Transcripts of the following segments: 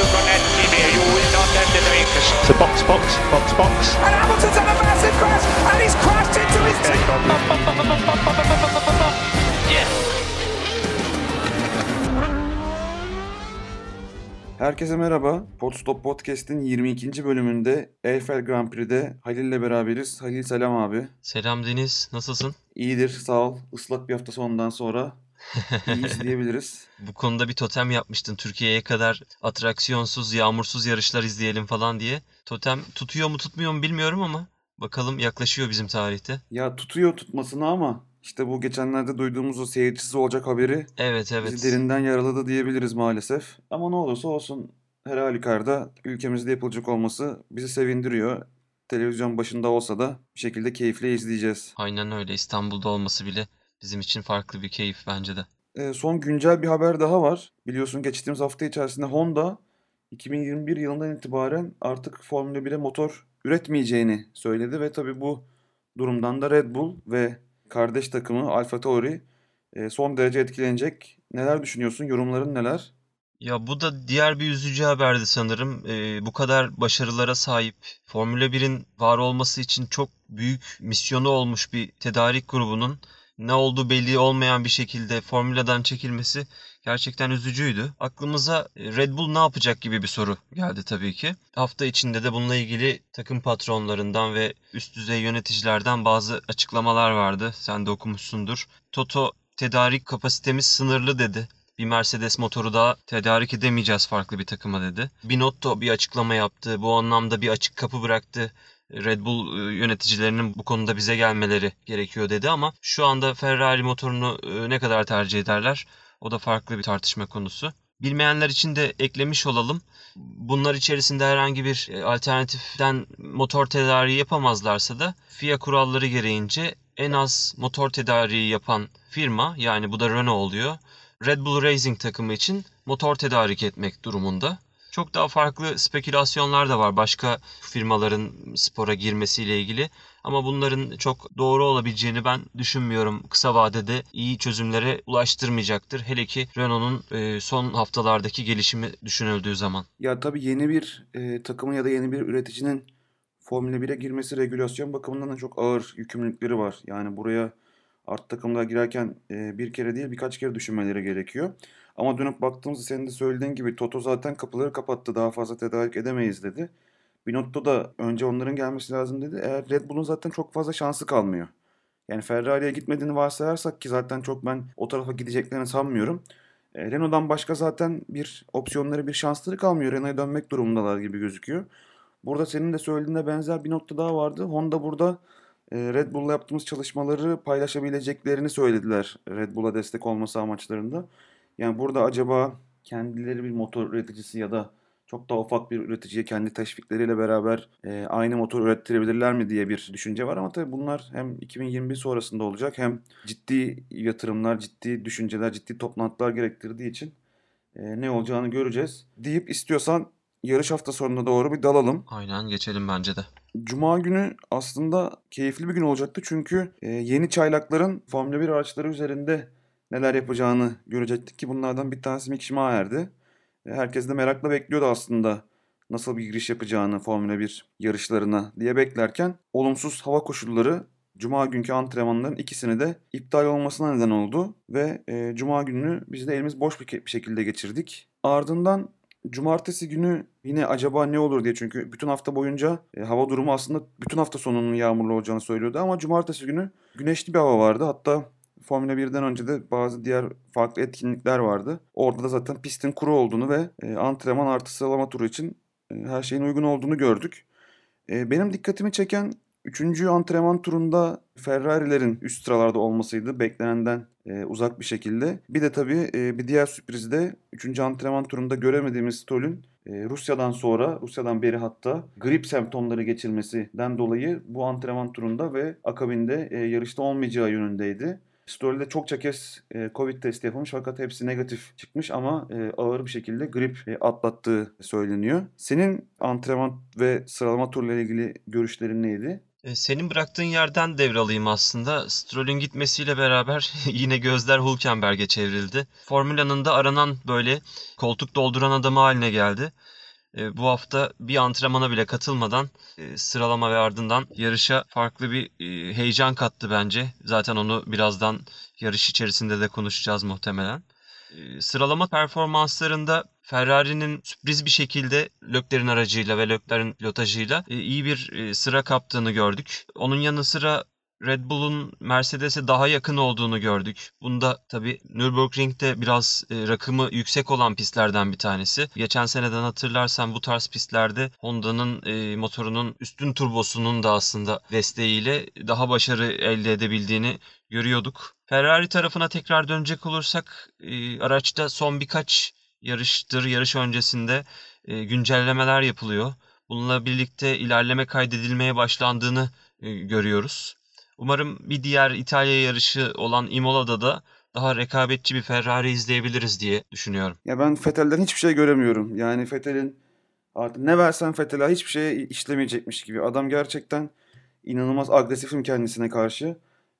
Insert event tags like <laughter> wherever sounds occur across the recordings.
to connect TV. You will not have the drinks. To box, box, box, box. And Hamilton's had a massive crash, and he's crashed into his team. Herkese merhaba. Podstop Podcast'in 22. bölümünde Eiffel Grand Prix'de Halil'le beraberiz. Halil selam abi. Selam Deniz, nasılsın? İyidir, sağ ol. Islak bir hafta sonundan sonra iyiyiz <laughs> diyebiliriz. Bu konuda bir totem yapmıştın. Türkiye'ye kadar atraksiyonsuz, yağmursuz yarışlar izleyelim falan diye. Totem tutuyor mu tutmuyor mu bilmiyorum ama bakalım yaklaşıyor bizim tarihte. Ya tutuyor tutmasını ama işte bu geçenlerde duyduğumuz o seyircisiz olacak haberi Evet evet. bizi derinden yaraladı diyebiliriz maalesef. Ama ne olursa olsun her halükarda ülkemizde yapılacak olması bizi sevindiriyor. Televizyon başında olsa da bir şekilde keyifle izleyeceğiz. Aynen öyle. İstanbul'da olması bile bizim için farklı bir keyif bence de. E, son güncel bir haber daha var. Biliyorsun geçtiğimiz hafta içerisinde Honda 2021 yılından itibaren artık Formula 1'e motor üretmeyeceğini söyledi ve tabii bu durumdan da Red Bull ve kardeş takımı AlphaTauri e, son derece etkilenecek. Neler düşünüyorsun? Yorumların neler? Ya bu da diğer bir üzücü haberdi sanırım. Ee, bu kadar başarılara sahip Formula 1'in var olması için çok büyük misyonu olmuş bir tedarik grubunun ne olduğu belli olmayan bir şekilde formüladan çekilmesi gerçekten üzücüydü. Aklımıza e, Red Bull ne yapacak gibi bir soru geldi tabii ki. Hafta içinde de bununla ilgili takım patronlarından ve üst düzey yöneticilerden bazı açıklamalar vardı. Sen de okumuşsundur. Toto tedarik kapasitemiz sınırlı dedi. Bir Mercedes motoru daha tedarik edemeyeceğiz farklı bir takıma dedi. Binotto bir açıklama yaptı. Bu anlamda bir açık kapı bıraktı. Red Bull e, yöneticilerinin bu konuda bize gelmeleri gerekiyor dedi ama şu anda Ferrari motorunu e, ne kadar tercih ederler? O da farklı bir tartışma konusu. Bilmeyenler için de eklemiş olalım. Bunlar içerisinde herhangi bir e, alternatiften motor tedariği yapamazlarsa da FIA kuralları gereğince en az motor tedariği yapan firma yani bu da Renault oluyor. Red Bull Racing takımı için motor tedarik etmek durumunda. Çok daha farklı spekülasyonlar da var başka firmaların spora girmesiyle ilgili. Ama bunların çok doğru olabileceğini ben düşünmüyorum. Kısa vadede iyi çözümlere ulaştırmayacaktır. Hele ki Renault'un e, son haftalardaki gelişimi düşünüldüğü zaman. Ya tabii yeni bir e, takımın ya da yeni bir üreticinin Formula 1'e girmesi regülasyon bakımından da çok ağır yükümlülükleri var. Yani buraya art takımlara girerken e, bir kere değil birkaç kere düşünmeleri gerekiyor. Ama dönüp baktığımızda senin de söylediğin gibi Toto zaten kapıları kapattı. Daha fazla tedarik edemeyiz dedi. Binotto da önce onların gelmesi lazım dedi. Eğer Red Bull'un zaten çok fazla şansı kalmıyor. Yani Ferrari'ye gitmediğini varsayarsak ki zaten çok ben o tarafa gideceklerini sanmıyorum. E, Renault'dan başka zaten bir opsiyonları bir şansları kalmıyor. Renault'a dönmek durumundalar gibi gözüküyor. Burada senin de söylediğine benzer bir nokta daha vardı. Honda burada e, Red Bull'la yaptığımız çalışmaları paylaşabileceklerini söylediler. Red Bull'a destek olması amaçlarında. Yani burada acaba kendileri bir motor üreticisi ya da çok daha ufak bir üreticiye kendi teşvikleriyle beraber e, aynı motor ürettirebilirler mi diye bir düşünce var ama tabii bunlar hem 2021 sonrasında olacak hem ciddi yatırımlar, ciddi düşünceler, ciddi toplantılar gerektirdiği için e, ne olacağını göreceğiz. Deyip istiyorsan yarış hafta sonuna doğru bir dalalım. Aynen geçelim bence de. Cuma günü aslında keyifli bir gün olacaktı çünkü e, yeni çaylakların Formula 1 araçları üzerinde neler yapacağını görecektik ki bunlardan bir tanesi Mick Schumacher'di. E, herkes de merakla bekliyordu aslında nasıl bir giriş yapacağını Formula 1 yarışlarına diye beklerken olumsuz hava koşulları Cuma günkü antrenmanların ikisini de iptal olmasına neden oldu ve e, Cuma gününü biz de elimiz boş bir, bir şekilde geçirdik. Ardından Cumartesi günü yine acaba ne olur diye çünkü bütün hafta boyunca e, hava durumu aslında bütün hafta sonunun yağmurlu olacağını söylüyordu ama cumartesi günü güneşli bir hava vardı. Hatta Formula 1'den önce de bazı diğer farklı etkinlikler vardı. Orada da zaten pistin kuru olduğunu ve e, antrenman artı sıralama turu için e, her şeyin uygun olduğunu gördük. E, benim dikkatimi çeken Üçüncü antrenman turunda Ferrari'lerin üst sıralarda olmasıydı beklenenden e, uzak bir şekilde. Bir de tabii bir diğer sürpriz de üçüncü antrenman turunda göremediğimiz Stoll'ün Rusya'dan sonra, Rusya'dan beri hatta grip semptomları geçirmesinden dolayı bu antrenman turunda ve akabinde yarışta olmayacağı yönündeydi. Story'de çokça kez e, Covid testi yapılmış fakat hepsi negatif çıkmış ama e, ağır bir şekilde grip e, atlattığı söyleniyor. Senin antrenman ve sıralama turla ilgili görüşlerin neydi? E, Senin bıraktığın yerden devralayım aslında. Stroll'ün gitmesiyle beraber <laughs> yine gözler Hülkenberg'e çevrildi. Formula'nın da aranan böyle koltuk dolduran adamı haline geldi. E, Bu hafta bir antrenmana bile katılmadan e, sıralama ve ardından yarışa farklı bir e, heyecan kattı bence. Zaten onu birazdan yarış içerisinde de konuşacağız muhtemelen. E, Sıralama performanslarında Ferrari'nin sürpriz bir şekilde Leclerc'in aracıyla ve Leclerc'in pilotajıyla e, iyi bir sıra kaptığını gördük. Onun yanı sıra Red Bull'un Mercedes'e daha yakın olduğunu gördük. Bunda tabii Nürburgring'de biraz e, rakımı yüksek olan pistlerden bir tanesi. Geçen seneden hatırlarsan bu tarz pistlerde Honda'nın e, motorunun üstün turbosunun da aslında desteğiyle daha başarı elde edebildiğini görüyorduk. Ferrari tarafına tekrar dönecek olursak e, araçta son birkaç yarıştır, yarış öncesinde güncellemeler yapılıyor. Bununla birlikte ilerleme kaydedilmeye başlandığını görüyoruz. Umarım bir diğer İtalya yarışı olan Imola'da da daha rekabetçi bir Ferrari izleyebiliriz diye düşünüyorum. Ya ben Vettel'den hiçbir şey göremiyorum. Yani Vettel'in artık ne versen Vettel'e hiçbir şey işlemeyecekmiş gibi. Adam gerçekten inanılmaz agresifim kendisine karşı.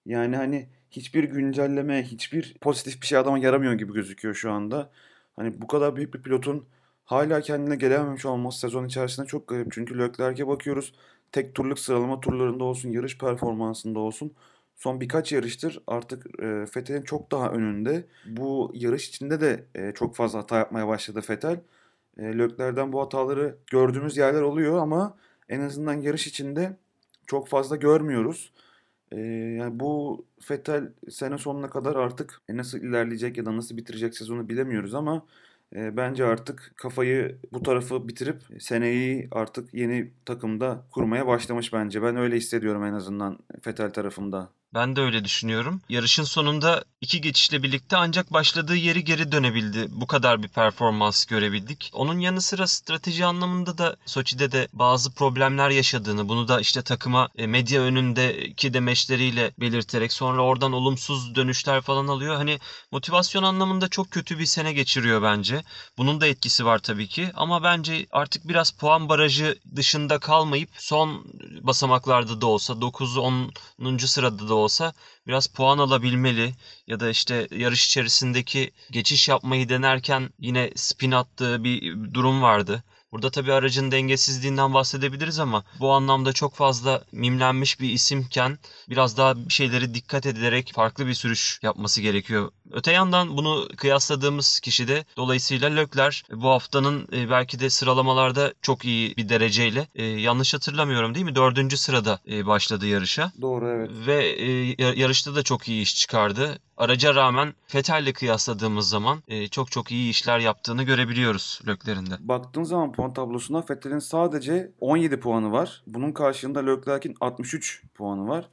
Yani hani hiçbir güncelleme, hiçbir pozitif bir şey adama yaramıyor gibi gözüküyor şu anda. Hani bu kadar büyük bir pilotun hala kendine gelememiş olması sezon içerisinde çok garip. Çünkü Leclerc'e bakıyoruz. Tek turluk sıralama turlarında olsun, yarış performansında olsun. Son birkaç yarıştır artık e, Vettel'in çok daha önünde. Bu yarış içinde de e, çok fazla hata yapmaya başladı Vettel. E, Leclerc'den bu hataları gördüğümüz yerler oluyor ama en azından yarış içinde çok fazla görmüyoruz. E, yani bu Vettel sene sonuna kadar artık nasıl ilerleyecek ya da nasıl bitirecek sezonu bilemiyoruz ama e, bence artık kafayı bu tarafı bitirip seneyi artık yeni takımda kurmaya başlamış bence. Ben öyle hissediyorum en azından Vettel tarafında. Ben de öyle düşünüyorum. Yarışın sonunda iki geçişle birlikte ancak başladığı yeri geri dönebildi. Bu kadar bir performans görebildik. Onun yanı sıra strateji anlamında da Soçi'de de bazı problemler yaşadığını, bunu da işte takıma e, medya önündeki demeçleriyle belirterek sonra oradan olumsuz dönüşler falan alıyor. Hani motivasyon anlamında çok kötü bir sene geçiriyor bence. Bunun da etkisi var tabii ki ama bence artık biraz puan barajı dışında kalmayıp son basamaklarda da olsa 9 10. sırada da olsa biraz puan alabilmeli ya da işte yarış içerisindeki geçiş yapmayı denerken yine spin attığı bir durum vardı. Burada tabii aracın dengesizliğinden bahsedebiliriz ama bu anlamda çok fazla mimlenmiş bir isimken biraz daha bir şeyleri dikkat ederek farklı bir sürüş yapması gerekiyor. Öte yandan bunu kıyasladığımız kişi de dolayısıyla Leclerc bu haftanın e, belki de sıralamalarda çok iyi bir dereceyle e, yanlış hatırlamıyorum değil mi? Dördüncü sırada e, başladı yarışa. Doğru evet. Ve ya- yarışta da çok iyi iş çıkardı. Araca rağmen Vettel'le kıyasladığımız zaman e, çok çok iyi işler yaptığını görebiliyoruz Leclerc'in de. Baktığın zaman puan tablosuna Vettel'in sadece 17 puanı var. Bunun karşılığında Leclerc'in 63 puanı var.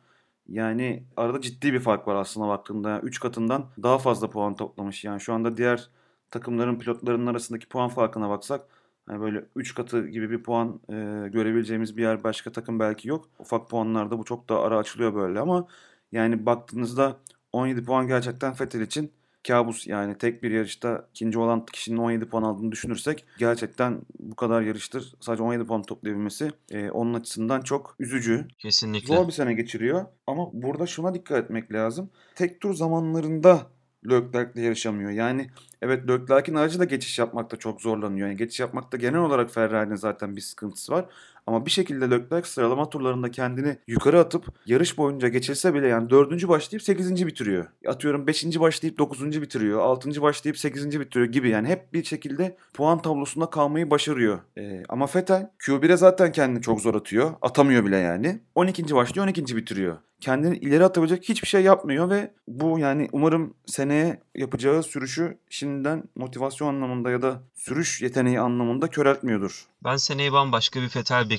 Yani arada ciddi bir fark var aslında baktığında. 3 katından daha fazla puan toplamış. Yani şu anda diğer takımların pilotlarının arasındaki puan farkına baksak hani böyle 3 katı gibi bir puan e, görebileceğimiz bir yer başka takım belki yok. Ufak puanlarda bu çok da ara açılıyor böyle ama yani baktığınızda 17 puan gerçekten Vettel için kabus. Yani tek bir yarışta ikinci olan kişinin 17 puan aldığını düşünürsek gerçekten bu kadar yarıştır sadece 17 puan toplayabilmesi e, onun açısından çok üzücü. Kesinlikle. Zor bir sene geçiriyor ama burada şuna dikkat etmek lazım. Tek tur zamanlarında Leclerc'le yarışamıyor. Yani evet Leclerc'in aracı da geçiş yapmakta çok zorlanıyor. Yani geçiş yapmakta genel olarak Ferrari'nin zaten bir sıkıntısı var. Ama bir şekilde Leclerc sıralama turlarında kendini yukarı atıp yarış boyunca geçilse bile yani dördüncü başlayıp sekizinci bitiriyor. Atıyorum beşinci başlayıp dokuzuncu bitiriyor. Altıncı başlayıp sekizinci bitiriyor gibi. Yani hep bir şekilde puan tablosunda kalmayı başarıyor. Ee, ama Vettel Q1'e zaten kendini çok zor atıyor. Atamıyor bile yani. 12. başlıyor 12. bitiriyor. Kendini ileri atabilecek hiçbir şey yapmıyor ve bu yani umarım seneye yapacağı sürüşü şimdiden motivasyon anlamında ya da sürüş yeteneği anlamında köreltmiyordur. Ben seneye bambaşka bir Vettel bekliyorum.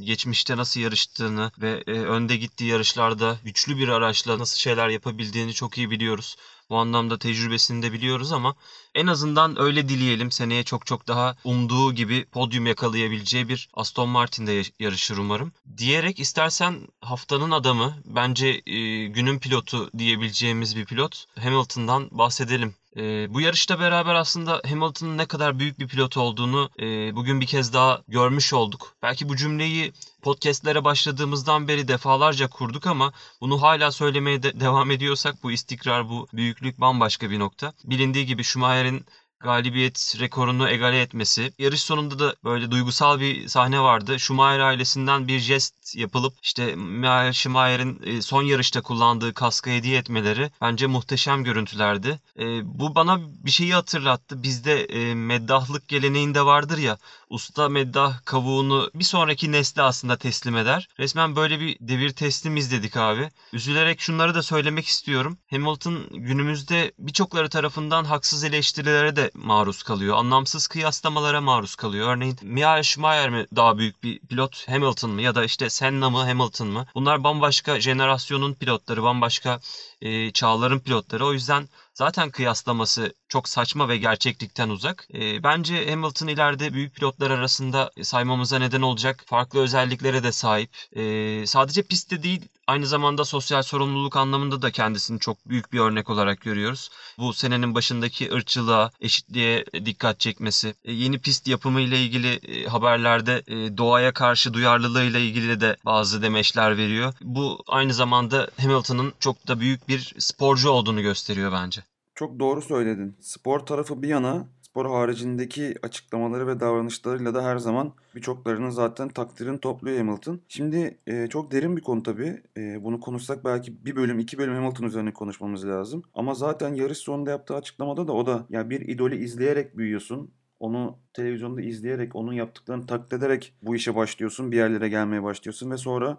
Geçmişte nasıl yarıştığını ve e, önde gittiği yarışlarda güçlü bir araçla nasıl şeyler yapabildiğini çok iyi biliyoruz. Bu anlamda tecrübesini de biliyoruz ama en azından öyle dileyelim. Seneye çok çok daha umduğu gibi podyum yakalayabileceği bir Aston Martin'de ya- yarışır umarım. Diyerek istersen haftanın adamı, bence e, günün pilotu diyebileceğimiz bir pilot Hamilton'dan bahsedelim. E, bu yarışta beraber aslında Hamilton'ın ne kadar büyük bir pilot olduğunu e, bugün bir kez daha görmüş olduk. Belki bu cümleyi podcastlere başladığımızdan beri defalarca kurduk ama bunu hala söylemeye de devam ediyorsak bu istikrar, bu büyüklük bambaşka bir nokta. Bilindiği gibi Schumacher'in galibiyet rekorunu egale etmesi. Yarış sonunda da böyle duygusal bir sahne vardı. Schumacher ailesinden bir jest yapılıp işte Michael Schumacher'in e, son yarışta kullandığı kaskı hediye etmeleri bence muhteşem görüntülerdi. E, bu bana bir şeyi hatırlattı. Bizde e, meddahlık geleneğinde vardır ya usta meddah kavuğunu bir sonraki nesle aslında teslim eder. Resmen böyle bir devir teslim izledik abi. Üzülerek şunları da söylemek istiyorum. Hamilton günümüzde birçokları tarafından haksız eleştirilere de maruz kalıyor. Anlamsız kıyaslamalara maruz kalıyor. Örneğin Michael Schumacher mi daha büyük bir pilot Hamilton mı ya da işte Senna mı Hamilton mı? Bunlar bambaşka jenerasyonun pilotları, bambaşka e, çağların pilotları. O yüzden zaten kıyaslaması çok saçma ve gerçeklikten uzak. E, bence Hamilton ileride büyük pilotlar arasında saymamıza neden olacak farklı özelliklere de sahip. E, sadece pistte değil aynı zamanda sosyal sorumluluk anlamında da kendisini çok büyük bir örnek olarak görüyoruz. Bu senenin başındaki ırkçılığa, eşitliğe dikkat çekmesi, e, yeni pist yapımı ile ilgili e, haberlerde e, doğaya karşı duyarlılığı ile ilgili de bazı demeçler veriyor. Bu aynı zamanda Hamilton'ın çok da büyük bir sporcu olduğunu gösteriyor bence. Çok doğru söyledin. Spor tarafı bir yana, spor haricindeki açıklamaları ve davranışlarıyla da her zaman birçoklarının zaten takdirini topluyor Hamilton. Şimdi e, çok derin bir konu tabii. E, bunu konuşsak belki bir bölüm, iki bölüm Hamilton üzerine konuşmamız lazım. Ama zaten yarış sonunda yaptığı açıklamada da o da ya bir idolü izleyerek büyüyorsun. Onu televizyonda izleyerek, onun yaptıklarını taklit ederek bu işe başlıyorsun. Bir yerlere gelmeye başlıyorsun ve sonra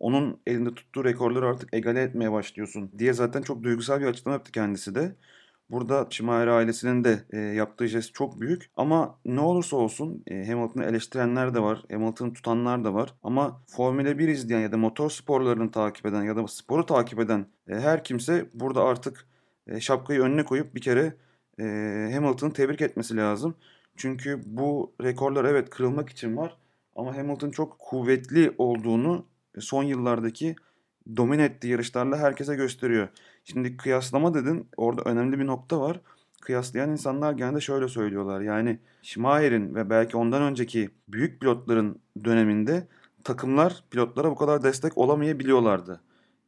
onun elinde tuttuğu rekorları artık egale etmeye başlıyorsun diye zaten çok duygusal bir açıklama yaptı kendisi de. Burada Schumacher ailesinin de e, yaptığı jest çok büyük. Ama ne olursa olsun e, Hamilton'ı eleştirenler de var. Hamilton'ı tutanlar da var. Ama Formula 1 izleyen ya da motor sporlarını takip eden ya da sporu takip eden e, her kimse burada artık e, şapkayı önüne koyup bir kere e, Hamilton'ı tebrik etmesi lazım. Çünkü bu rekorlar evet kırılmak için var. Ama Hamilton çok kuvvetli olduğunu son yıllardaki domine ettiği yarışlarla herkese gösteriyor. Şimdi kıyaslama dedin. Orada önemli bir nokta var. Kıyaslayan insanlar genelde şöyle söylüyorlar. Yani Schumacher'in ve belki ondan önceki büyük pilotların döneminde takımlar pilotlara bu kadar destek olamayabiliyorlardı.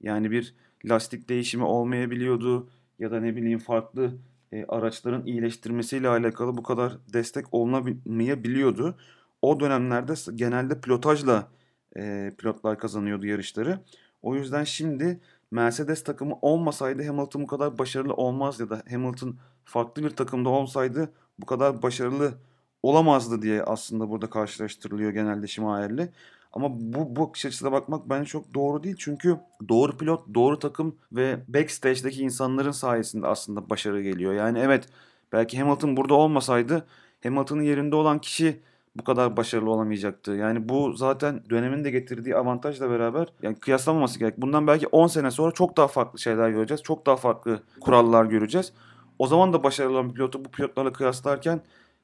Yani bir lastik değişimi olmayabiliyordu ya da ne bileyim farklı e, araçların iyileştirmesiyle alakalı bu kadar destek olunamayabiliyordu. O dönemlerde genelde pilotajla e, pilotlar kazanıyordu yarışları. O yüzden şimdi Mercedes takımı olmasaydı Hamilton bu kadar başarılı olmaz ya da Hamilton farklı bir takımda olsaydı bu kadar başarılı olamazdı diye aslında burada karşılaştırılıyor genelde Schumacher'le. Ama bu bakış açısına bakmak bence çok doğru değil. Çünkü doğru pilot, doğru takım ve backstage'deki insanların sayesinde aslında başarı geliyor. Yani evet belki Hamilton burada olmasaydı Hamilton'ın yerinde olan kişi bu kadar başarılı olamayacaktı. Yani bu zaten dönemin de getirdiği avantajla beraber yani kıyaslamaması gerek. Bundan belki 10 sene sonra çok daha farklı şeyler göreceğiz. Çok daha farklı kurallar göreceğiz. O zaman da başarılı olan pilotu bu pilotlarla kıyaslarken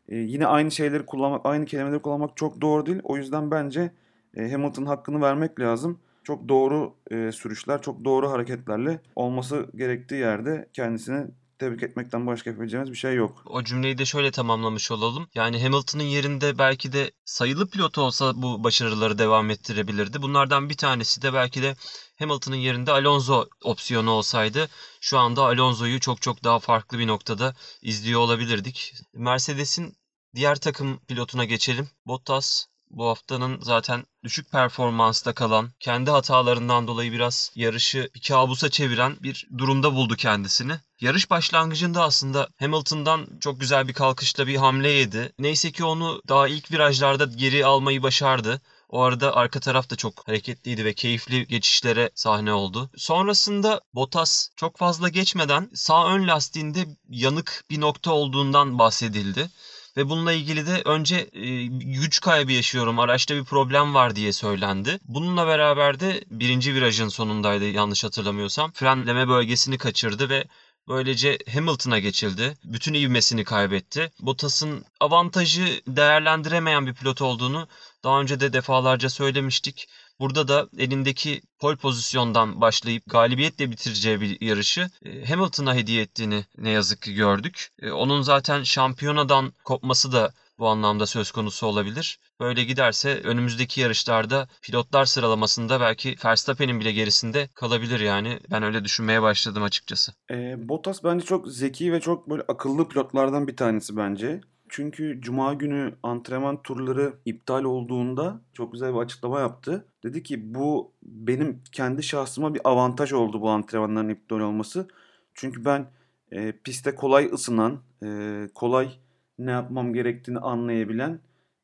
e, yine aynı şeyleri kullanmak, aynı kelimeleri kullanmak çok doğru değil. O yüzden bence e, Hamilton'ın hakkını vermek lazım. Çok doğru e, sürüşler, çok doğru hareketlerle olması gerektiği yerde kendisini tebrik etmekten başka yapabileceğimiz bir şey yok. O cümleyi de şöyle tamamlamış olalım. Yani Hamilton'ın yerinde belki de sayılı pilot olsa bu başarıları devam ettirebilirdi. Bunlardan bir tanesi de belki de Hamilton'ın yerinde Alonso opsiyonu olsaydı şu anda Alonso'yu çok çok daha farklı bir noktada izliyor olabilirdik. Mercedes'in diğer takım pilotuna geçelim. Bottas bu haftanın zaten düşük performansta kalan, kendi hatalarından dolayı biraz yarışı bir kabusa çeviren bir durumda buldu kendisini. Yarış başlangıcında aslında Hamilton'dan çok güzel bir kalkışla bir hamle yedi. Neyse ki onu daha ilk virajlarda geri almayı başardı. O arada arka taraf da çok hareketliydi ve keyifli geçişlere sahne oldu. Sonrasında Bottas çok fazla geçmeden sağ ön lastiğinde yanık bir nokta olduğundan bahsedildi. Ve bununla ilgili de önce e, güç kaybı yaşıyorum, araçta bir problem var diye söylendi. Bununla beraber de birinci virajın sonundaydı yanlış hatırlamıyorsam. Frenleme bölgesini kaçırdı ve Böylece Hamilton'a geçildi. Bütün ivmesini kaybetti. Bottas'ın avantajı değerlendiremeyen bir pilot olduğunu daha önce de defalarca söylemiştik. Burada da elindeki pol pozisyondan başlayıp galibiyetle bitireceği bir yarışı e, Hamilton'a hediye ettiğini ne yazık ki gördük. E, onun zaten şampiyonadan kopması da bu anlamda söz konusu olabilir. Böyle giderse önümüzdeki yarışlarda pilotlar sıralamasında belki Verstappen'in bile gerisinde kalabilir yani. Ben öyle düşünmeye başladım açıkçası. E, Bottas bence çok zeki ve çok böyle akıllı pilotlardan bir tanesi bence. Çünkü cuma günü antrenman turları iptal olduğunda çok güzel bir açıklama yaptı. Dedi ki bu benim kendi şahsıma bir avantaj oldu bu antrenmanların iptal olması. Çünkü ben e, piste kolay ısınan, e, kolay ne yapmam gerektiğini anlayabilen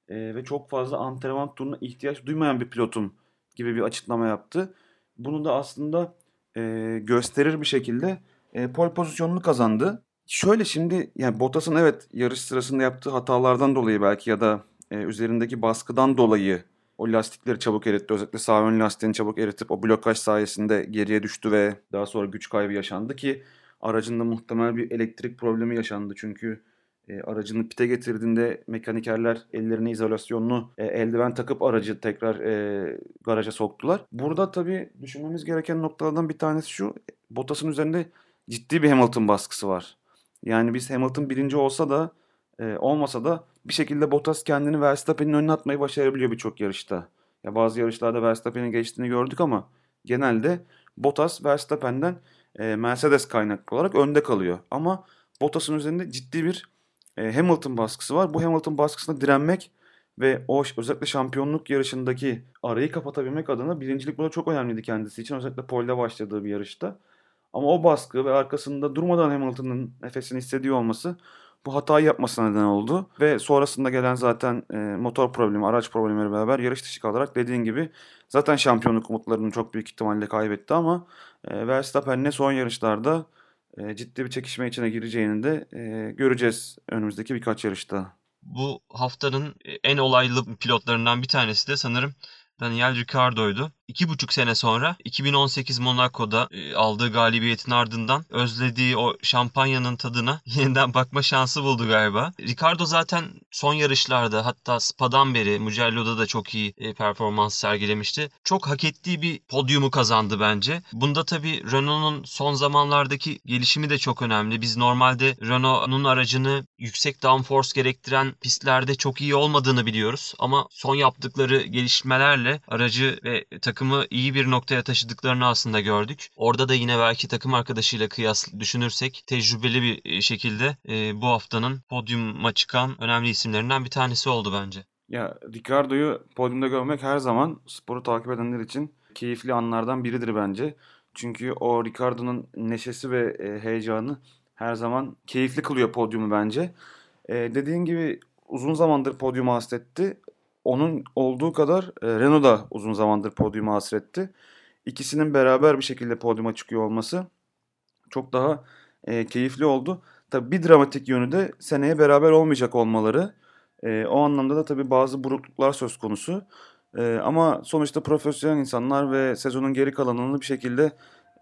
e, ve çok fazla antrenman turuna ihtiyaç duymayan bir pilotum gibi bir açıklama yaptı. Bunu da aslında e, gösterir bir şekilde e, pole pozisyonunu kazandı. Şöyle şimdi yani Bottas'ın evet yarış sırasında yaptığı hatalardan dolayı belki ya da e, üzerindeki baskıdan dolayı o lastikleri çabuk eritti. Özellikle sağ ön lastiğini çabuk eritip o blokaj sayesinde geriye düştü ve daha sonra güç kaybı yaşandı ki aracında muhtemel bir elektrik problemi yaşandı. Çünkü e, aracını pite getirdiğinde mekanikerler ellerine izolasyonlu e, eldiven takıp aracı tekrar e, garaja soktular. Burada tabii düşünmemiz gereken noktalardan bir tanesi şu. Bottas'ın üzerinde ciddi bir Hamilton baskısı var. Yani biz Hamilton birinci olsa da e, olmasa da bir şekilde Bottas kendini Verstappen'in önüne atmayı başarabiliyor birçok yarışta. Ya bazı yarışlarda Verstappen'in geçtiğini gördük ama genelde Bottas Verstappen'den e, Mercedes kaynaklı olarak önde kalıyor. Ama Bottas'ın üzerinde ciddi bir e, Hamilton baskısı var. Bu Hamilton baskısına direnmek ve o özellikle şampiyonluk yarışındaki arayı kapatabilmek adına birincilik burada çok önemliydi kendisi için. Özellikle polde başladığı bir yarışta. Ama o baskı ve arkasında durmadan Hamilton'ın nefesini hissediyor olması bu hatayı yapmasına neden oldu. Ve sonrasında gelen zaten e, motor problemi, araç problemleri beraber yarış dışı kalarak dediğin gibi zaten şampiyonluk umutlarını çok büyük ihtimalle kaybetti ama e, Verstappen'le son yarışlarda e, ciddi bir çekişme içine gireceğini de e, göreceğiz önümüzdeki birkaç yarışta. Bu haftanın en olaylı pilotlarından bir tanesi de sanırım Daniel Ricciardo'ydu. İki buçuk sene sonra 2018 Monaco'da e, aldığı galibiyetin ardından özlediği o şampanyanın tadına <laughs> yeniden bakma şansı buldu galiba. Ricardo zaten son yarışlarda hatta Spa'dan beri Mugello'da da çok iyi e, performans sergilemişti. Çok hak ettiği bir podyumu kazandı bence. Bunda tabii Renault'un son zamanlardaki gelişimi de çok önemli. Biz normalde Renault'un aracını yüksek downforce gerektiren pistlerde çok iyi olmadığını biliyoruz. Ama son yaptıkları gelişmelerle aracı ve takımı iyi bir noktaya taşıdıklarını aslında gördük. Orada da yine belki takım arkadaşıyla kıyas düşünürsek tecrübeli bir e, şekilde e, bu haftanın podyuma çıkan önemli isimlerinden bir tanesi oldu bence. Ya Ricardo'yu podyumda görmek her zaman sporu takip edenler için keyifli anlardan biridir bence. Çünkü o Ricardo'nun neşesi ve e, heyecanı her zaman keyifli kılıyor podyumu bence. E, dediğin gibi uzun zamandır podyuma hasretti onun olduğu kadar e, Renault da uzun zamandır podyuma hasretti. İkisinin beraber bir şekilde podyuma çıkıyor olması çok daha e, keyifli oldu. Tabii bir dramatik yönü de seneye beraber olmayacak olmaları. E, o anlamda da tabii bazı burukluklar söz konusu. E, ama sonuçta profesyonel insanlar ve sezonun geri kalanını bir şekilde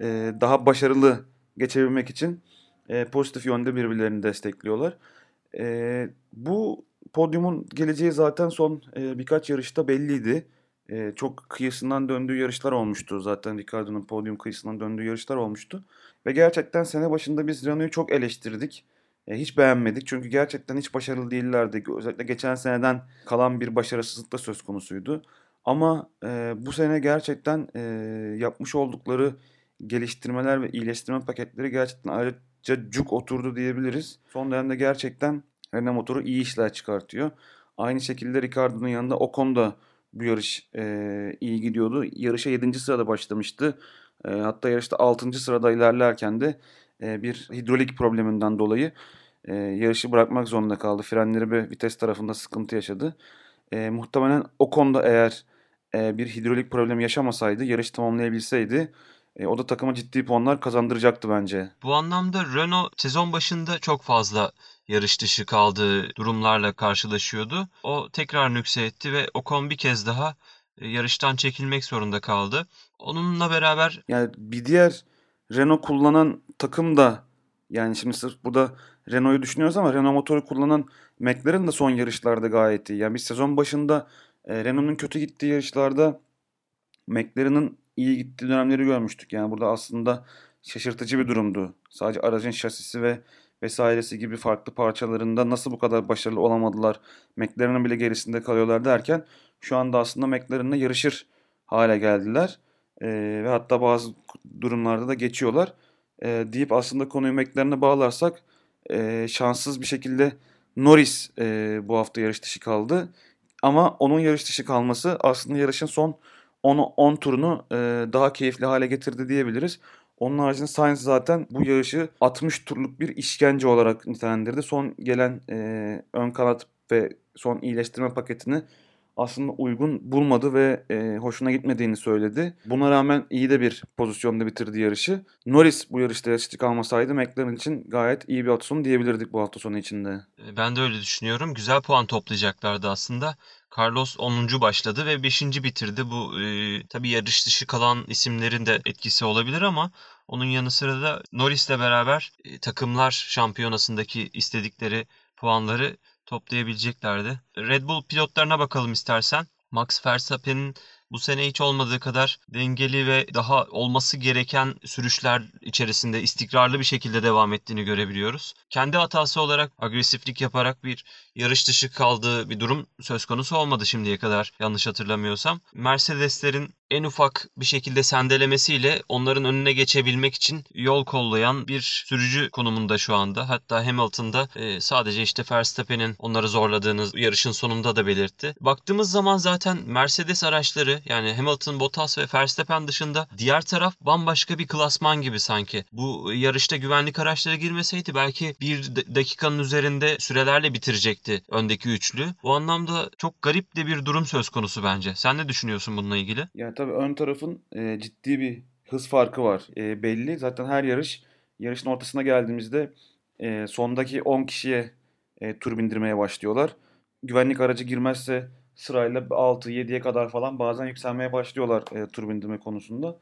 e, daha başarılı geçebilmek için e, pozitif yönde birbirlerini destekliyorlar. E, bu podyumun geleceği zaten son e, birkaç yarışta belliydi. E, çok kıyısından döndüğü yarışlar olmuştu zaten Ricardo'nun podyum kıyısından döndüğü yarışlar olmuştu. Ve gerçekten sene başında biz Renault'u çok eleştirdik. E, hiç beğenmedik çünkü gerçekten hiç başarılı değillerdi. Özellikle geçen seneden kalan bir başarısızlık da söz konusuydu. Ama e, bu sene gerçekten e, yapmış oldukları geliştirmeler ve iyileştirme paketleri gerçekten ayrıca cuk oturdu diyebiliriz. Son dönemde gerçekten Renault motoru iyi işler çıkartıyor. Aynı şekilde Ricardo'nun yanında Ocon da bu yarış e, iyi gidiyordu. Yarışa 7. sırada başlamıştı. E, hatta yarışta 6. sırada ilerlerken de e, bir hidrolik probleminden dolayı e, yarışı bırakmak zorunda kaldı. Frenleri ve vites tarafında sıkıntı yaşadı. E, muhtemelen Ocon da eğer e, bir hidrolik problemi yaşamasaydı, yarış tamamlayabilseydi e, o da takıma ciddi puanlar kazandıracaktı bence. Bu anlamda Renault sezon başında çok fazla yarış dışı kaldığı durumlarla karşılaşıyordu. O tekrar nükse etti ve Ocon bir kez daha e, yarıştan çekilmek zorunda kaldı. Onunla beraber... Yani bir diğer Renault kullanan takım da yani şimdi sırf burada Renault'u düşünüyoruz ama Renault motoru kullanan McLaren da son yarışlarda gayet iyi. Yani biz sezon başında e, Renault'un kötü gittiği yarışlarda McLaren'ın iyi gittiği dönemleri görmüştük. Yani burada aslında şaşırtıcı bir durumdu. Sadece aracın şasisi ve vesairesi gibi farklı parçalarında nasıl bu kadar başarılı olamadılar, McLaren'ın bile gerisinde kalıyorlar derken şu anda aslında McLaren'la yarışır hale geldiler. E, ve hatta bazı durumlarda da geçiyorlar. E, deyip aslında konuyu McLaren'e bağlarsak e, şanssız bir şekilde Norris e, bu hafta yarış dışı kaldı. Ama onun yarış dışı kalması aslında yarışın son 10, 10 turunu e, daha keyifli hale getirdi diyebiliriz. Onun haricinde Sainz zaten bu yarışı 60 turluk bir işkence olarak nitelendirdi. Son gelen e, ön kanat ve son iyileştirme paketini aslında uygun bulmadı ve e, hoşuna gitmediğini söyledi. Buna rağmen iyi de bir pozisyonda bitirdi yarışı. Norris bu yarışta yarışçı kalmasaydı McLaren için gayet iyi bir hafta sonu diyebilirdik bu hafta sonu içinde. E, ben de öyle düşünüyorum. Güzel puan toplayacaklardı aslında. Carlos 10. başladı ve 5. bitirdi. Bu e, tabii yarış dışı kalan isimlerin de etkisi olabilir ama onun yanı sıra da Norris'le beraber e, takımlar şampiyonasındaki istedikleri puanları toplayabileceklerdi. Red Bull pilotlarına bakalım istersen. Max Verstappen'in bu sene hiç olmadığı kadar dengeli ve daha olması gereken sürüşler içerisinde istikrarlı bir şekilde devam ettiğini görebiliyoruz. Kendi hatası olarak agresiflik yaparak bir yarış dışı kaldığı bir durum söz konusu olmadı şimdiye kadar yanlış hatırlamıyorsam. Mercedeslerin en ufak bir şekilde sendelemesiyle onların önüne geçebilmek için yol kollayan bir sürücü konumunda şu anda. Hatta Hamilton'da e, sadece işte Verstappen'in onları zorladığını yarışın sonunda da belirtti. Baktığımız zaman zaten Mercedes araçları yani Hamilton, Bottas ve Verstappen dışında diğer taraf bambaşka bir klasman gibi sanki. Bu yarışta güvenlik araçları girmeseydi belki bir dakikanın üzerinde sürelerle bitirecekti öndeki üçlü. Bu anlamda çok garip de bir durum söz konusu bence. Sen ne düşünüyorsun bununla ilgili? Yani tabii ön tarafın e, ciddi bir hız farkı var. E, belli. Zaten her yarış yarışın ortasına geldiğimizde e, sondaki 10 kişiye e, tur bindirmeye başlıyorlar. Güvenlik aracı girmezse sırayla 6-7'ye kadar falan bazen yükselmeye başlıyorlar e, tur bindirme konusunda.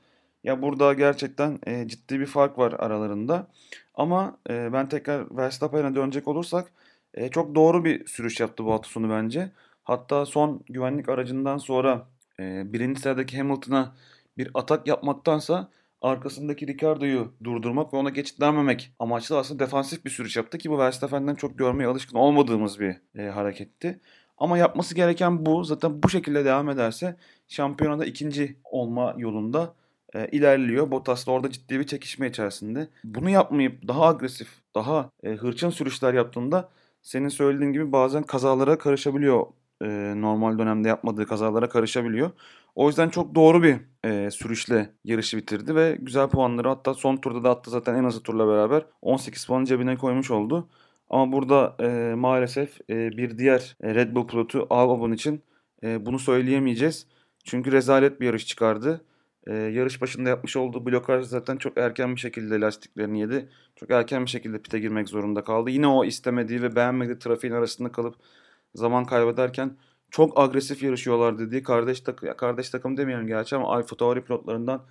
Ya burada gerçekten e, ciddi bir fark var aralarında. Ama e, ben tekrar Verstappen'e dönecek olursak e, çok doğru bir sürüş yaptı bu hafta sonu bence. Hatta son güvenlik aracından sonra e, birinci sıradaki Hamilton'a bir atak yapmaktansa arkasındaki Ricardo'yu durdurmak ve ona geçit vermemek amaçlı aslında defansif bir sürüş yaptı ki bu Verstappen'den çok görmeye alışkın olmadığımız bir e, hareketti. Ama yapması gereken bu. Zaten bu şekilde devam ederse şampiyonada ikinci olma yolunda e, ilerliyor. Bottas da orada ciddi bir çekişme içerisinde. Bunu yapmayıp daha agresif, daha e, hırçın sürüşler yaptığında senin söylediğin gibi bazen kazalara karışabiliyor. E, normal dönemde yapmadığı kazalara karışabiliyor. O yüzden çok doğru bir e, sürüşle yarışı bitirdi ve güzel puanları hatta son turda da attı zaten en azı turla beraber 18 puanı cebine koymuş oldu. Ama burada e, maalesef e, bir diğer e, Red Bull pilotu Albon için e, bunu söyleyemeyeceğiz. Çünkü rezalet bir yarış çıkardı. E, yarış başında yapmış olduğu blokaj zaten çok erken bir şekilde lastiklerini yedi. Çok erken bir şekilde pite girmek zorunda kaldı. Yine o istemediği ve beğenmediği trafiğin arasında kalıp zaman kaybederken çok agresif yarışıyorlar dediği kardeş, tak kardeş takım demeyelim gerçi ama Alfa Tauri pilotlarından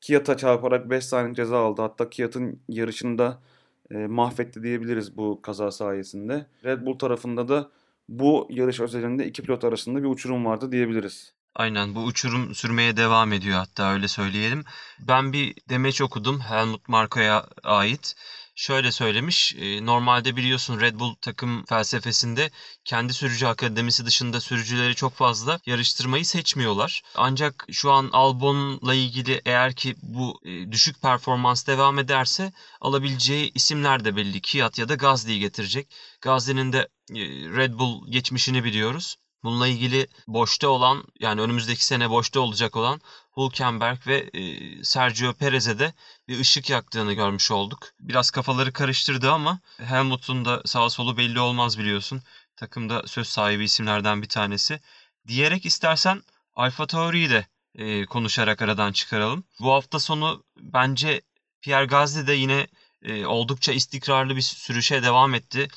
Kiat'a çarparak 5 saniye ceza aldı. Hatta Kiat'ın yarışında e, mahvetti diyebiliriz bu kaza sayesinde. Red Bull tarafında da bu yarış özelinde iki pilot arasında bir uçurum vardı diyebiliriz. Aynen bu uçurum sürmeye devam ediyor hatta öyle söyleyelim. Ben bir demeç okudum Helmut Marko'ya ait şöyle söylemiş. E, normalde biliyorsun Red Bull takım felsefesinde kendi sürücü akademisi dışında sürücüleri çok fazla yarıştırmayı seçmiyorlar. Ancak şu an Albon'la ilgili eğer ki bu e, düşük performans devam ederse alabileceği isimler de belli. Kiat ya da Gasly'yi getirecek. Gasly'nin de e, Red Bull geçmişini biliyoruz. Bununla ilgili boşta olan yani önümüzdeki sene boşta olacak olan Hülkenberg ve e, Sergio Perez'e de bir ışık yaktığını görmüş olduk. Biraz kafaları karıştırdı ama Helmut'un da sağ solu belli olmaz biliyorsun. Takımda söz sahibi isimlerden bir tanesi. Diyerek istersen Alfa Tauri'yi de e, konuşarak aradan çıkaralım. Bu hafta sonu bence Pierre Gasly de yine e, oldukça istikrarlı bir sürüşe devam etti.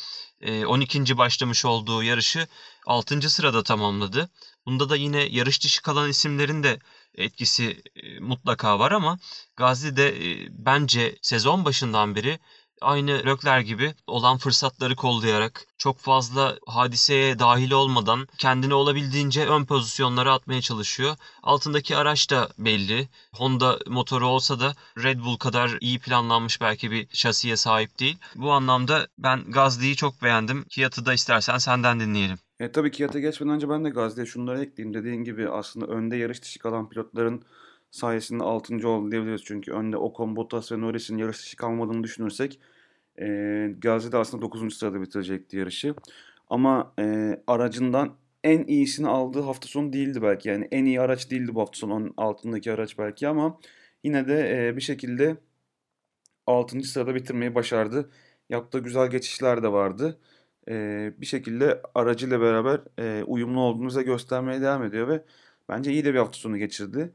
12. başlamış olduğu yarışı 6. sırada tamamladı. Bunda da yine yarış dışı kalan isimlerin de etkisi mutlaka var ama Gazi de bence sezon başından beri aynı Leclerc gibi olan fırsatları kollayarak çok fazla hadiseye dahil olmadan kendini olabildiğince ön pozisyonlara atmaya çalışıyor. Altındaki araç da belli. Honda motoru olsa da Red Bull kadar iyi planlanmış belki bir şasiye sahip değil. Bu anlamda ben Gazli'yi çok beğendim. Kiat'ı da istersen senden dinleyelim. E, tabii Kiat'a geçmeden önce ben de Gazli'ye şunları ekleyeyim. Dediğin gibi aslında önde yarış dışı kalan pilotların sayesinde 6. oldu diyebiliriz. Çünkü önde Ocon, Bottas ve Norris'in yarış dışı kalmadığını düşünürsek e, Gazli de aslında 9. sırada bitirecekti yarışı. Ama e, aracından en iyisini aldığı hafta sonu değildi belki. Yani en iyi araç değildi bu hafta sonu. Altındaki araç belki ama yine de e, bir şekilde 6. sırada bitirmeyi başardı. Yaptığı güzel geçişler de vardı. E, bir şekilde aracıyla beraber e, uyumlu olduğunu bize göstermeye devam ediyor ve bence iyi de bir hafta sonu geçirdi.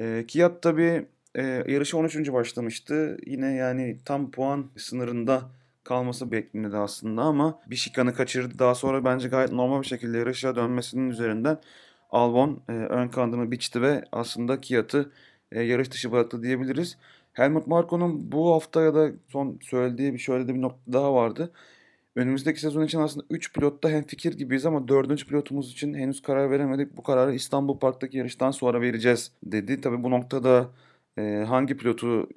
E, Kiat tabii e, yarışı 13. başlamıştı. Yine yani tam puan sınırında kalması bekleniyordu aslında ama bir şikanı kaçırdı. Daha sonra bence gayet normal bir şekilde yarışa dönmesinin üzerinden Albon e, ön kanadını biçti ve aslında Kiat'ı e, yarış dışı bıraktı diyebiliriz. Helmut Marko'nun bu hafta ya da son söylediği bir şöyle de bir nokta daha vardı. Önümüzdeki sezon için aslında 3 pilotta hem fikir gibiyiz ama 4. pilotumuz için henüz karar veremedik. Bu kararı İstanbul Park'taki yarıştan sonra vereceğiz dedi. Tabi bu noktada e, hangi pilotu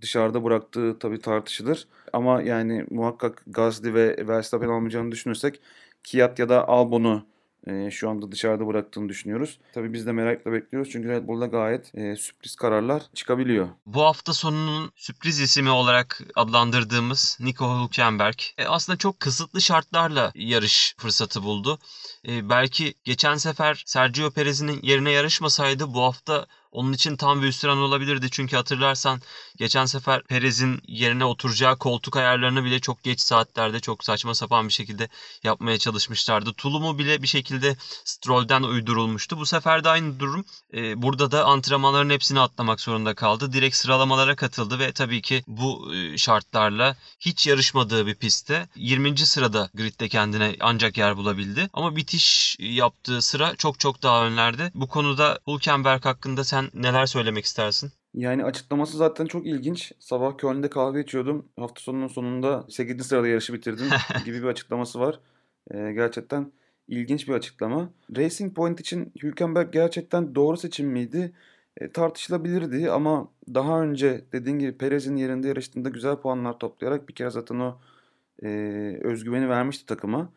dışarıda bıraktığı tabii tartışılır. Ama yani muhakkak Gasly ve Verstappen almayacağını düşünürsek Kiat ya da Albon'u e, şu anda dışarıda bıraktığını düşünüyoruz. Tabii biz de merakla bekliyoruz çünkü Red Bull'da gayet e, sürpriz kararlar çıkabiliyor. Bu hafta sonunun sürpriz ismi olarak adlandırdığımız Nico Hülkenberg e, aslında çok kısıtlı şartlarla yarış fırsatı buldu. E, belki geçen sefer Sergio Perez'in yerine yarışmasaydı bu hafta onun için tam bir hüsran olabilirdi. Çünkü hatırlarsan geçen sefer Perez'in yerine oturacağı koltuk ayarlarını bile çok geç saatlerde çok saçma sapan bir şekilde yapmaya çalışmışlardı. Tulumu bile bir şekilde Stroll'den uydurulmuştu. Bu sefer de aynı durum. Ee, burada da antrenmanların hepsini atlamak zorunda kaldı. Direkt sıralamalara katıldı ve tabii ki bu e, şartlarla hiç yarışmadığı bir pistte 20. sırada gridde kendine ancak yer bulabildi. Ama bitiş yaptığı sıra çok çok daha önlerde. Bu konuda Hülkenberg hakkında sen neler söylemek istersin? Yani açıklaması zaten çok ilginç. Sabah Köln'de kahve içiyordum. Hafta sonunun sonunda 8. sırada yarışı bitirdim <laughs> gibi bir açıklaması var. Ee, gerçekten ilginç bir açıklama. Racing Point için Hülkenberg gerçekten doğru seçim miydi? E, tartışılabilirdi ama daha önce dediğin gibi Perez'in yerinde yarıştığında güzel puanlar toplayarak bir kere zaten o e, özgüveni vermişti takıma.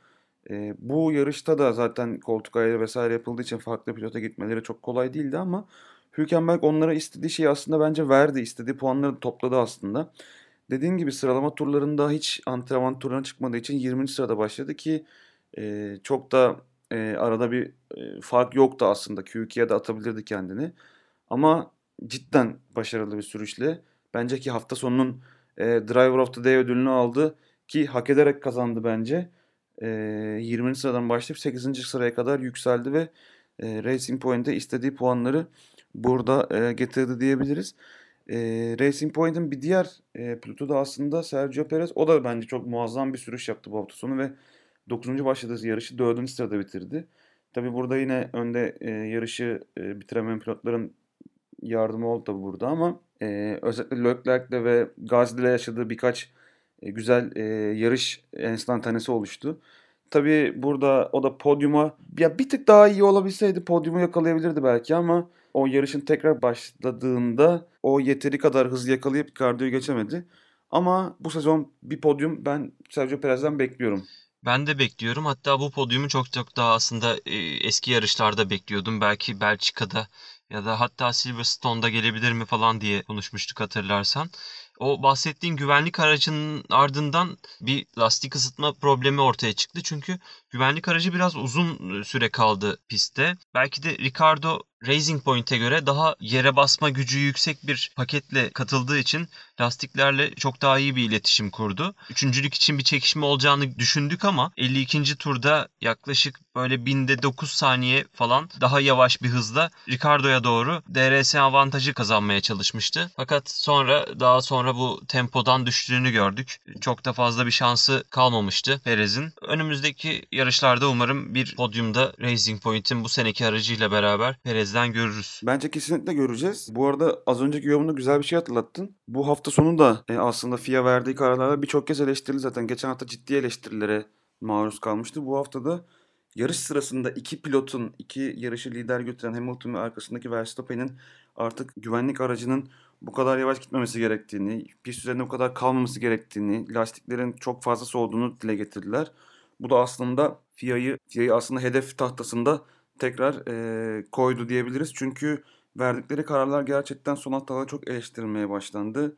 E, bu yarışta da zaten koltuk ayarı vesaire yapıldığı için farklı pilota gitmeleri çok kolay değildi ama Hülkenberg onlara istediği şeyi aslında bence verdi. istediği puanları topladı aslında. Dediğim gibi sıralama turlarında hiç antrenman turuna çıkmadığı için 20. sırada başladı ki e, çok da e, arada bir e, fark yoktu aslında. Q2'ye de atabilirdi kendini. Ama cidden başarılı bir sürüşle bence ki hafta sonunun e, Driver of the Day ödülünü aldı ki hak ederek kazandı bence. E, 20. sıradan başlayıp 8. sıraya kadar yükseldi ve e, Racing Point'e istediği puanları burada e, getirdi diyebiliriz. E, Racing Point'in bir diğer e, pilotu da aslında Sergio Perez. O da bence çok muazzam bir sürüş yaptı bu hafta sonu ve 9. başladığı yarışı 4. sırada bitirdi. Tabi burada yine önde e, yarışı e, bitiremeyen pilotların yardımı oldu tabi burada ama e, özellikle Leclerc'le ve Gasly'le yaşadığı birkaç e, güzel e, yarış enstantanesi oluştu. Tabi burada o da podyuma ya bir tık daha iyi olabilseydi podyumu yakalayabilirdi belki ama o yarışın tekrar başladığında o yeteri kadar hızlı yakalayıp Ricardo'yu geçemedi. Ama bu sezon bir podyum ben Sergio Perez'den bekliyorum. Ben de bekliyorum. Hatta bu podyumu çok çok daha aslında e, eski yarışlarda bekliyordum. Belki Belçika'da ya da hatta Silverstone'da gelebilir mi falan diye konuşmuştuk hatırlarsan. O bahsettiğin güvenlik aracının ardından bir lastik ısıtma problemi ortaya çıktı. Çünkü güvenlik aracı biraz uzun süre kaldı pistte. Belki de Ricardo Racing Point'e göre daha yere basma gücü yüksek bir paketle katıldığı için lastiklerle çok daha iyi bir iletişim kurdu. Üçüncülük için bir çekişme olacağını düşündük ama 52. turda yaklaşık böyle binde 9 saniye falan daha yavaş bir hızla Ricardo'ya doğru DRS avantajı kazanmaya çalışmıştı. Fakat sonra daha sonra bu tempodan düştüğünü gördük. Çok da fazla bir şansı kalmamıştı Perez'in. Önümüzdeki yarışlarda umarım bir podyumda Racing Point'in bu seneki aracıyla beraber Perez'den görürüz. Bence kesinlikle göreceğiz. Bu arada az önceki yorumunda güzel bir şey hatırlattın. Bu hafta sonu da e, aslında FIA verdiği kararlarla birçok kez eleştirildi zaten. Geçen hafta ciddi eleştirilere maruz kalmıştı. Bu haftada yarış sırasında iki pilotun, iki yarışı lider götüren Hamilton ve arkasındaki Verstappen'in artık güvenlik aracının bu kadar yavaş gitmemesi gerektiğini, pist üzerinde bu kadar kalmaması gerektiğini, lastiklerin çok fazla soğuduğunu dile getirdiler. Bu da aslında FIA'yı FIA'yı aslında hedef tahtasında tekrar e, koydu diyebiliriz. Çünkü verdikleri kararlar gerçekten son haftalarda çok eleştirilmeye başlandı.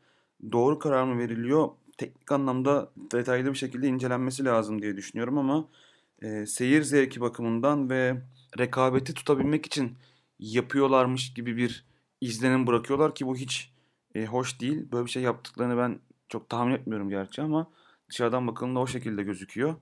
Doğru karar mı veriliyor? Teknik anlamda detaylı bir şekilde incelenmesi lazım diye düşünüyorum ama e, seyir zevki bakımından ve rekabeti tutabilmek için yapıyorlarmış gibi bir izlenim bırakıyorlar ki bu hiç e, hoş değil. Böyle bir şey yaptıklarını ben çok tahmin etmiyorum gerçi ama dışarıdan bakıldığında o şekilde gözüküyor.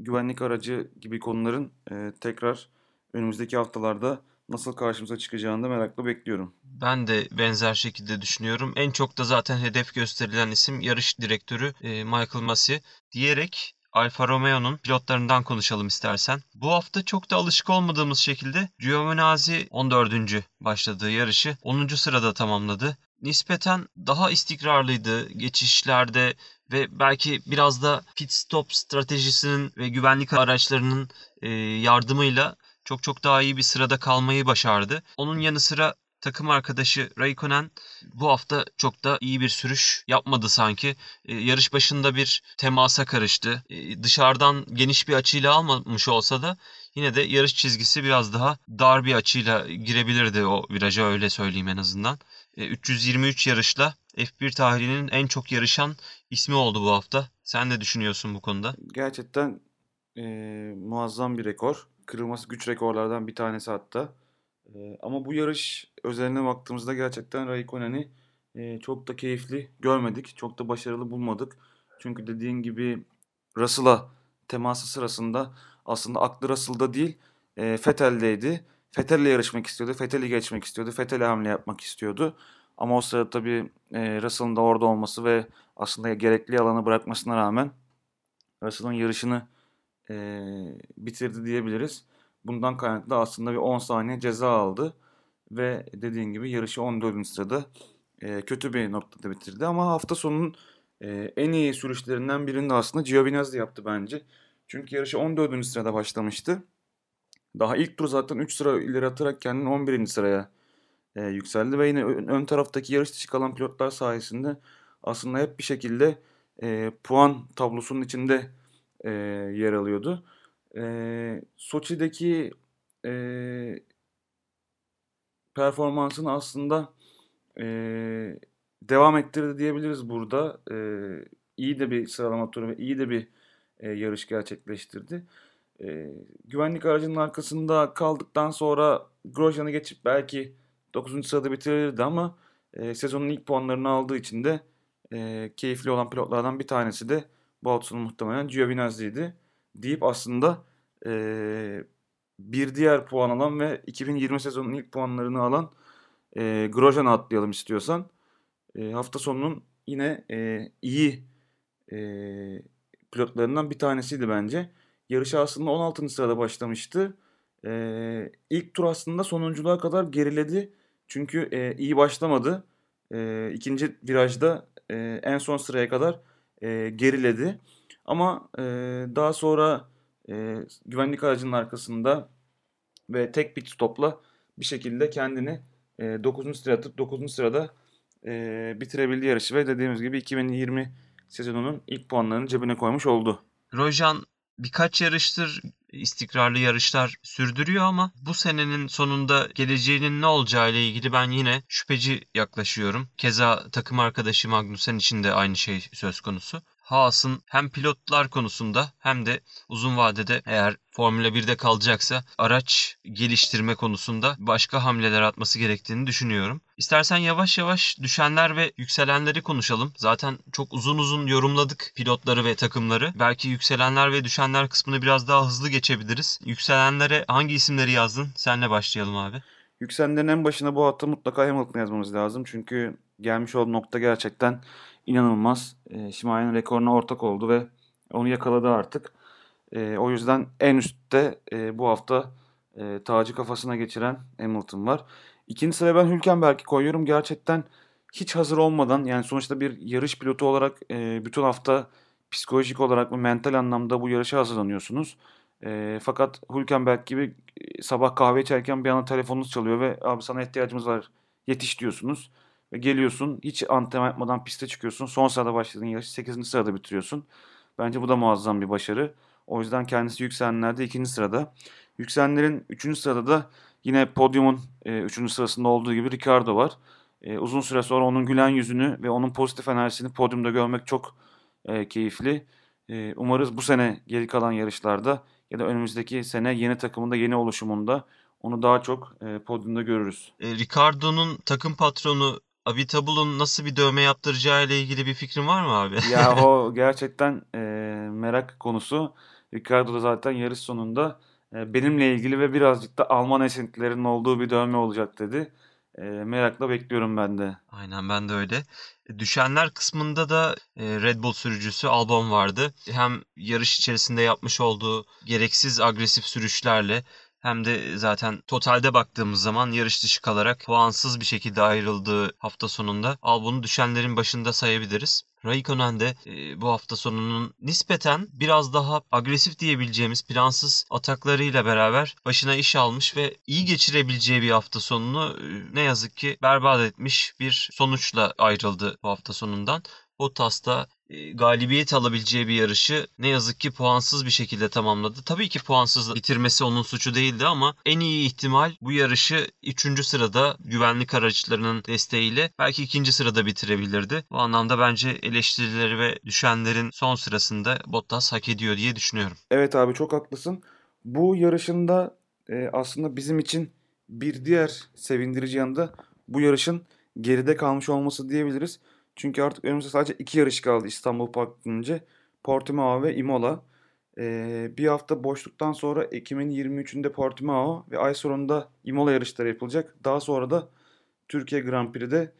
Güvenlik aracı gibi konuların e, tekrar önümüzdeki haftalarda nasıl karşımıza çıkacağını da merakla bekliyorum. Ben de benzer şekilde düşünüyorum. En çok da zaten hedef gösterilen isim yarış direktörü e, Michael Masi diyerek Alfa Romeo'nun pilotlarından konuşalım istersen. Bu hafta çok da alışık olmadığımız şekilde Giovinazzi 14. başladığı yarışı 10. sırada tamamladı. Nispeten daha istikrarlıydı geçişlerde ve belki biraz da pit stop stratejisinin ve güvenlik araçlarının e, yardımıyla çok çok daha iyi bir sırada kalmayı başardı. Onun yanı sıra takım arkadaşı Raikkonen bu hafta çok da iyi bir sürüş yapmadı sanki. E, yarış başında bir temasa karıştı. E, dışarıdan geniş bir açıyla almamış olsa da yine de yarış çizgisi biraz daha dar bir açıyla girebilirdi o viraja öyle söyleyeyim en azından. E, 323 yarışla F1 tarihinin en çok yarışan ismi oldu bu hafta. Sen ne düşünüyorsun bu konuda? Gerçekten e, muazzam bir rekor. Kırılması güç rekorlardan bir tanesi hatta. E, ama bu yarış özeline baktığımızda gerçekten Raikkonen'i e, çok da keyifli görmedik. Çok da başarılı bulmadık. Çünkü dediğin gibi Russell'a teması sırasında aslında aklı Russell'da değil e, Vettel'deydi. Vettel'le yarışmak istiyordu. Vettel'i geçmek istiyordu. Vettel'e hamle yapmak istiyordu. Ama o sırada tabii e, Russell'ın da orada olması ve aslında gerekli alanı bırakmasına rağmen Russell'ın yarışını e, bitirdi diyebiliriz. Bundan kaynaklı aslında bir 10 saniye ceza aldı. Ve dediğin gibi yarışı 14. sırada e, kötü bir noktada bitirdi. Ama hafta sonunun e, en iyi sürüşlerinden birini de aslında Giovinazzi yaptı bence. Çünkü yarışı 14. sırada başlamıştı. Daha ilk tur zaten 3 sıra ileri atarak kendini 11. sıraya e, yükseldi. Ve yine ön, taraftaki yarış dışı kalan pilotlar sayesinde aslında hep bir şekilde e, puan tablosunun içinde e, yer alıyordu. E, Soçi'deki e, performansını aslında e, devam ettirdi diyebiliriz burada. E, iyi de bir sıralama turu ve iyi de bir e, yarış gerçekleştirdi. E, güvenlik aracının arkasında kaldıktan sonra Grosjean'ı geçip belki 9. sırada bitirirdi ama e, sezonun ilk puanlarını aldığı için de e, keyifli olan pilotlardan bir tanesi de bu hafta muhtemelen Giovinazzi'ydi. Deyip aslında e, bir diğer puan alan ve 2020 sezonun ilk puanlarını alan e, Grosjean'ı atlayalım istiyorsan. E, hafta sonunun yine e, iyi e, pilotlarından bir tanesiydi bence. Yarışı aslında 16. sırada başlamıştı. E, ilk tur aslında sonunculuğa kadar geriledi. Çünkü e, iyi başlamadı. E, ikinci virajda e, en son sıraya kadar e, geriledi. Ama e, daha sonra e, güvenlik aracının arkasında ve tek pit stopla bir şekilde kendini e, 9. sıraya atıp 9. sırada e, bitirebildi yarışı ve dediğimiz gibi 2020 sezonunun ilk puanlarını cebine koymuş oldu. Rojan birkaç yarıştır istikrarlı yarışlar sürdürüyor ama bu senenin sonunda geleceğinin ne olacağı ile ilgili ben yine şüpheci yaklaşıyorum. Keza takım arkadaşı Magnussen için de aynı şey söz konusu. Haas'ın hem pilotlar konusunda hem de uzun vadede eğer Formula 1'de kalacaksa araç geliştirme konusunda başka hamleler atması gerektiğini düşünüyorum. İstersen yavaş yavaş düşenler ve yükselenleri konuşalım. Zaten çok uzun uzun yorumladık pilotları ve takımları. Belki yükselenler ve düşenler kısmını biraz daha hızlı geçebiliriz. Yükselenlere hangi isimleri yazdın? Senle başlayalım abi. Yükselenlerin en başına bu hafta mutlaka Hamilton yazmamız lazım. Çünkü gelmiş olduğu nokta gerçekten inanılmaz. E, Şimay'ın rekoruna ortak oldu ve onu yakaladı artık. E, o yüzden en üstte e, bu hafta e, tacı kafasına geçiren Hamilton var. İkinci sıraya ben Hülkenberg'i koyuyorum. Gerçekten hiç hazır olmadan yani sonuçta bir yarış pilotu olarak e, bütün hafta psikolojik olarak ve mental anlamda bu yarışa hazırlanıyorsunuz. E, fakat Hülkenberg gibi e, sabah kahve içerken bir anda telefonunuz çalıyor ve abi sana ihtiyacımız var yetiş diyorsunuz. Geliyorsun hiç antrenman yapmadan piste çıkıyorsun. Son sırada başladığın yarışı 8. sırada bitiriyorsun. Bence bu da muazzam bir başarı. O yüzden kendisi yükselenlerde ikinci sırada. Yükselenlerin üçüncü sırada da yine podyumun e, üçüncü sırasında olduğu gibi Ricardo var. E, uzun süre sonra onun gülen yüzünü ve onun pozitif enerjisini podyumda görmek çok e, keyifli. E, umarız bu sene geri kalan yarışlarda ya da önümüzdeki sene yeni takımında, yeni oluşumunda onu daha çok e, podyumda görürüz. E, Ricardo'nun takım patronu Avitable'un nasıl bir dövme yaptıracağı ile ilgili bir fikrin var mı abi? ya o <laughs> gerçekten e, merak konusu. Ricardo da zaten yarış sonunda e, benimle ilgili ve birazcık da Alman esintilerinin olduğu bir dövme olacak dedi. E, merakla bekliyorum ben de. Aynen ben de öyle. E, düşenler kısmında da e, Red Bull sürücüsü Albon vardı. Hem yarış içerisinde yapmış olduğu gereksiz agresif sürüşlerle hem de zaten totalde baktığımız zaman yarış dışı kalarak puansız bir şekilde ayrıldığı hafta sonunda Albon'u düşenlerin başında sayabiliriz. Raikkonen de e, bu hafta sonunun nispeten biraz daha agresif diyebileceğimiz plansız ataklarıyla beraber başına iş almış ve iyi geçirebileceği bir hafta sonunu e, ne yazık ki berbat etmiş bir sonuçla ayrıldı bu hafta sonundan. Bottas da galibiyet alabileceği bir yarışı ne yazık ki puansız bir şekilde tamamladı. Tabii ki puansız bitirmesi onun suçu değildi ama en iyi ihtimal bu yarışı 3. sırada güvenlik araçlarının desteğiyle belki 2. sırada bitirebilirdi. Bu anlamda bence eleştirileri ve düşenlerin son sırasında Bottas hak ediyor diye düşünüyorum. Evet abi çok haklısın. Bu yarışında e, aslında bizim için bir diğer sevindirici yanında bu yarışın geride kalmış olması diyebiliriz. Çünkü artık önümüzde sadece iki yarış kaldı İstanbul Park önce. Portimao ve Imola. Ee, bir hafta boşluktan sonra Ekim'in 23'ünde Portimao ve ay sonunda Imola yarışları yapılacak. Daha sonra da Türkiye Grand Prix'de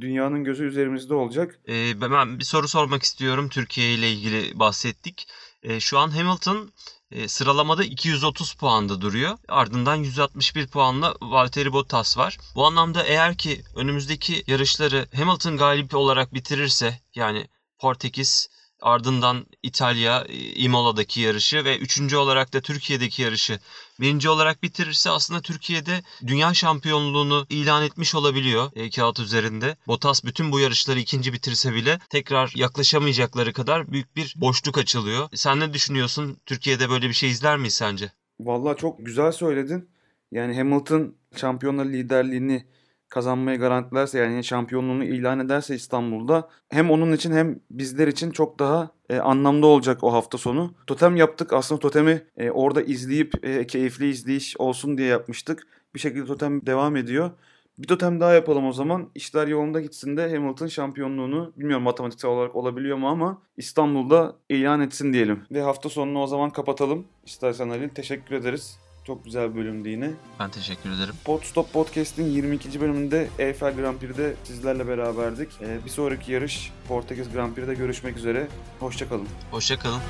dünyanın gözü üzerimizde olacak. Ee, ben bir soru sormak istiyorum. Türkiye ile ilgili bahsettik. Ee, şu an Hamilton e, sıralamada 230 puanda duruyor. Ardından 161 puanla Valtteri Bottas var. Bu anlamda eğer ki önümüzdeki yarışları Hamilton galip olarak bitirirse yani Portekiz ardından İtalya Imola'daki yarışı ve üçüncü olarak da Türkiye'deki yarışı birinci olarak bitirirse aslında Türkiye'de dünya şampiyonluğunu ilan etmiş olabiliyor e, kağıt üzerinde. Bottas bütün bu yarışları ikinci bitirse bile tekrar yaklaşamayacakları kadar büyük bir boşluk açılıyor. Sen ne düşünüyorsun? Türkiye'de böyle bir şey izler miyiz sence? Vallahi çok güzel söyledin. Yani Hamilton şampiyonlar liderliğini kazanmayı garantilerse yani şampiyonluğunu ilan ederse İstanbul'da hem onun için hem bizler için çok daha e, anlamlı olacak o hafta sonu. Totem yaptık. Aslında totemi e, orada izleyip e, keyifli izleyiş olsun diye yapmıştık. Bir şekilde totem devam ediyor. Bir totem daha yapalım o zaman. İşler yolunda gitsin de Hamilton şampiyonluğunu bilmiyorum matematiksel olarak olabiliyor mu ama İstanbul'da ilan etsin diyelim. Ve hafta sonunu o zaman kapatalım. İstersen Halil teşekkür ederiz. Çok güzel bir bölümdü yine. Ben teşekkür ederim. Podstop Podcast'in 22. bölümünde Eiffel Grand Prix'de sizlerle beraberdik. Ee, bir sonraki yarış Portekiz Grand Prix'de görüşmek üzere. Hoşçakalın. Hoşçakalın.